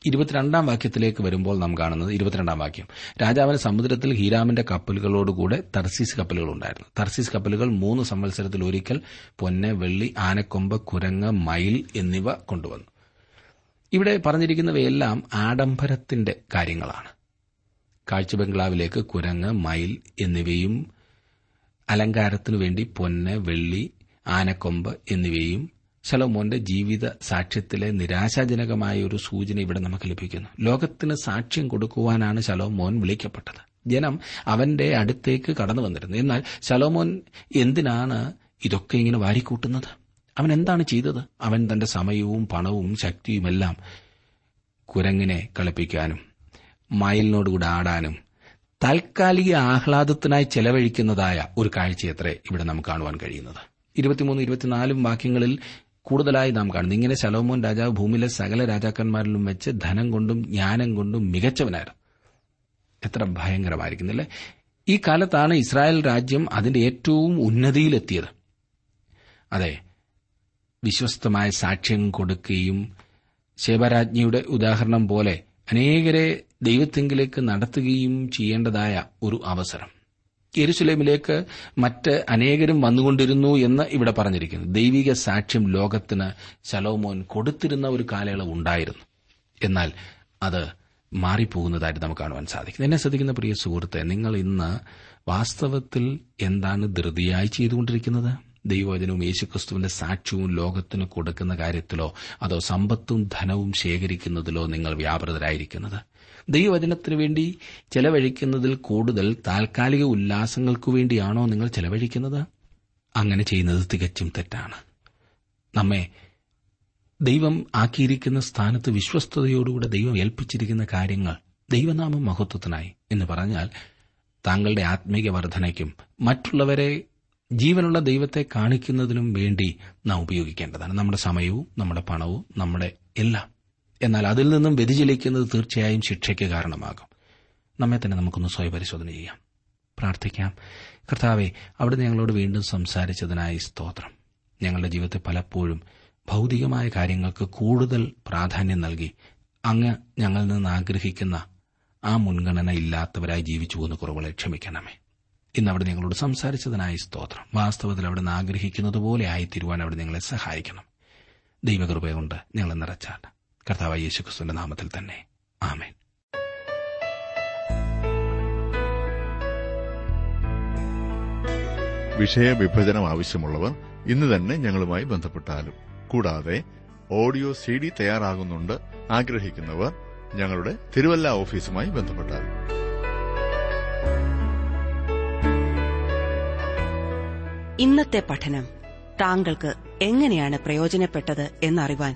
ഇരുപത്തിരണ്ടാം വാക്യത്തിലേക്ക് വരുമ്പോൾ നാം കാണുന്നത് ഇരുപത്തിരണ്ടാം വാക്യം. രാജാവിന് സമുദ്രത്തിൽ ഹീരാമിന്റെ കപ്പലുകളോടുകൂടെ തർസീസ് കപ്പലുകൾ ഉണ്ടായിരുന്നു തർസീസ് കപ്പലുകൾ മൂന്ന് സംവത്സരത്തിൽ ഒരിക്കൽ പൊന്ന് വെള്ളി ആനക്കൊമ്പ് കുരങ്ങ് മയിൽ എന്നിവ കൊണ്ടുവന്നു. ഇവിടെ പറഞ്ഞിരിക്കുന്നവയെല്ലാം ആഡംബരത്തിന്റെ കാര്യങ്ങളാണ്. കാഴ്ച ബംഗ്ലാവിലേക്ക് കുരങ്ങ് മയിൽ എന്നിവയും അലങ്കാരത്തിനു വേണ്ടി പൊന്ന് വെള്ളി ആനക്കൊമ്പ് എന്നിവയും ശലോമോന്റെ ജീവിത സാക്ഷ്യത്തിലെ നിരാശാജനകമായ ഒരു സൂചന ഇവിടെ നമുക്ക് ലഭിക്കുന്നു. ലോകത്തിന് സാക്ഷ്യം കൊടുക്കുവാനാണ് ശലോമോൻ വിളിക്കപ്പെട്ടത്. ജനം അവന്റെ അടുത്തേക്ക് കടന്നു വന്നിരുന്നു. എന്നാൽ ശലോമോൻ എന്തിനാണ് ഇതൊക്കെ ഇങ്ങനെ വാരിക്കൂട്ടുന്നത്? അവൻ എന്താണ് ചെയ്തത്? അവൻ തന്റെ സമയവും പണവും ശക്തിയുമെല്ലാം കുരങ്ങിനെ കളിപ്പിക്കാനും മയിലിനോടുകൂടെ ആടാനും താൽക്കാലിക ആഹ്ലാദത്തിനായി ചെലവഴിക്കുന്നതായ ഒരു കാഴ്ചയത്രേ ഇവിടെ നമുക്ക് കാണുവാൻ കഴിയുന്നത്. ഇരുപത്തിമൂന്ന് ഇരുപത്തിനാലും വാക്യങ്ങളിൽ കൂടുതലായി നാം കാണുന്നു. ഇങ്ങനെ ശലോമോൻ രാജാവ് ഭൂമിയിലെ സകല രാജാക്കന്മാരിലും വെച്ച് ധനം കൊണ്ടും ജ്ഞാനം കൊണ്ടും മികച്ചവനായിരുന്നു. എത്ര ഭയങ്കരമായിരിക്കുന്നില്ലേ? ഈ കാലത്താണ് ഇസ്രായേൽ രാജ്യം അതിന്റെ ഏറ്റവും ഉന്നതിയിലെത്തിയത്. അതെ വിശ്വസ്തമായ സാക്ഷ്യം കൊടുക്കുകയും ശേബരാജ്ഞിയുടെ ഉദാഹരണം പോലെ അനേകരെ ദൈവത്തെങ്കിലേക്ക് നടത്തുകയും ചെയ്യേണ്ടതായ ഒരു അവസരം. യെരുസലേമിലേക്ക് മറ്റ് അനേകരും വന്നുകൊണ്ടിരുന്നു എന്ന് ഇവിടെ പറഞ്ഞിരിക്കുന്നു. ദൈവിക സാക്ഷ്യം ലോകത്തിന് ശലോമോൻ കൊടുത്തിരുന്ന ഒരു കാലയളവ് ഉണ്ടായിരുന്നു. എന്നാൽ അത് മാറിപ്പോകുന്നതായിട്ട് നമുക്ക് കാണുവാൻ സാധിക്കും. എന്നെ ശ്രദ്ധിക്കുന്ന പ്രിയ സുഹൃത്തെ നിങ്ങൾ ഇന്ന് വാസ്തവത്തിൽ എന്താണ് ധൃതിയായി ചെയ്തുകൊണ്ടിരിക്കുന്നത്? ദൈവവചനവും യേശുക്രിസ്തുവിന്റെ സാക്ഷ്യവും ലോകത്തിന് കൊടുക്കുന്ന കാര്യത്തിലോ അതോ സമ്പത്തും ധനവും ശേഖരിക്കുന്നതിലോ നിങ്ങൾ വ്യാപൃതരായിരിക്കുന്നത്? ദൈവവചനത്തിനു വേണ്ടി ചെലവഴിക്കുന്നതിൽ കൂടുതൽ താൽക്കാലിക ഉല്ലാസങ്ങൾക്കു വേണ്ടിയാണോ നിങ്ങൾ ചെലവഴിക്കുന്നത്? അങ്ങനെ ചെയ്യുന്നത് തികച്ചും തെറ്റാണ്. നമ്മെ ദൈവം ആക്കിയിരിക്കുന്ന സ്ഥാനത്ത് വിശ്വസ്തയോടുകൂടെ ദൈവം ഏൽപ്പിച്ചിരിക്കുന്ന കാര്യങ്ങൾ ദൈവനാമം മഹത്വത്തിനായി എന്ന് പറഞ്ഞാൽ താങ്കളുടെ ആത്മീക വർധനയ്ക്കും മറ്റുള്ളവരെ ജീവനുള്ള ദൈവത്തെ കാണിക്കുന്നതിനും വേണ്ടി നാം ഉപയോഗിക്കേണ്ടതാണ്. നമ്മുടെ സമയവും നമ്മുടെ പണവും നമ്മുടെ എല്ലാം. എന്നാൽ അതിൽ നിന്നും വ്യതിചലിക്കുന്നത് തീർച്ചയായും ശിക്ഷയ്ക്ക് കാരണമാകും. നമ്മെ തന്നെ നമുക്കൊന്ന് സ്വയപരിശോധന ചെയ്യാം. പ്രാർത്ഥിക്കാം. കർത്താവെ അവിടെ ഞങ്ങളോട് വീണ്ടും സംസാരിച്ചതിനായി സ്തോത്രം. ഞങ്ങളുടെ ജീവിതത്തെ പലപ്പോഴും ഭൗതികമായ കാര്യങ്ങൾക്ക് കൂടുതൽ പ്രാധാന്യം നൽകി അങ്ങ് ഞങ്ങളിൽ നിന്ന് ആഗ്രഹിക്കുന്ന ആ മുൻഗണന ഇല്ലാത്തവരായി ജീവിച്ചു പോകുന്ന കുറവുകളെ ക്ഷമിക്കണമേ. ഇന്ന് അവിടെ നിങ്ങളോട് സംസാരിച്ചതിനായി സ്തോത്രം. വാസ്തവത്തിൽ അവിടെ നിന്ന് ആഗ്രഹിക്കുന്നത് പോലെ ആയിത്തീരുവാൻ അവിടെ നിങ്ങളെ സഹായിക്കണം. ദൈവകൃപയുണ്ട് ഞങ്ങളെ നിറച്ചാട്ട് കർത്താവ് യേശുക്രിസ്തുവിന്റെ നാമത്തിൽ തന്നെ. ആമേൻ. വിഷയവിഭജനം ആവശ്യമുള്ളവർ ഇന്ന് തന്നെ ഞങ്ങളുമായി ബന്ധപ്പെട്ടാലും. കൂടാതെ ഓഡിയോ സി ഡി തയ്യാറാകുന്നുണ്ട് ആഗ്രഹിക്കുന്നവർ ഞങ്ങളുടെ തിരുവല്ല ഓഫീസുമായി ബന്ധപ്പെട്ടാലും. ഇന്നത്തെ പഠനം താങ്കൾക്ക് എങ്ങനെയാണ് പ്രയോജനപ്പെട്ടത് എന്നറിവാൻ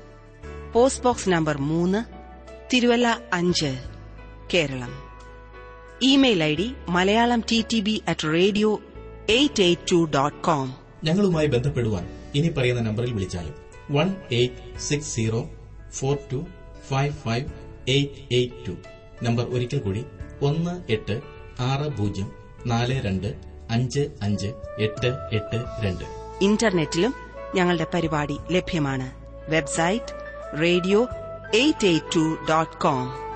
പോസ്റ്റ് ബോക്സ് നമ്പർ മൂന്ന് തിരുവല്ല അഞ്ച് Keralam. Email I D Malayalam T T B at radio eight eight two dot com. ഞങ്ങളുമായി ബന്ധപ്പെടുവാൻ ഇനി പറയുന്ന നമ്പറിൽ വിളിച്ചാലും one eight six zero four two five five eight eight two. Number ഒരിക്കൽ കൂടി ഒന്ന് എട്ട് ആറ് പൂജ്യം നാല് രണ്ട് അഞ്ച് അഞ്ച് എട്ട് എട്ട് രണ്ട്. ഇന്റർനെറ്റിലും ഞങ്ങളുടെ പരിപാടി ലഭ്യമാണ്. Website radio882.com.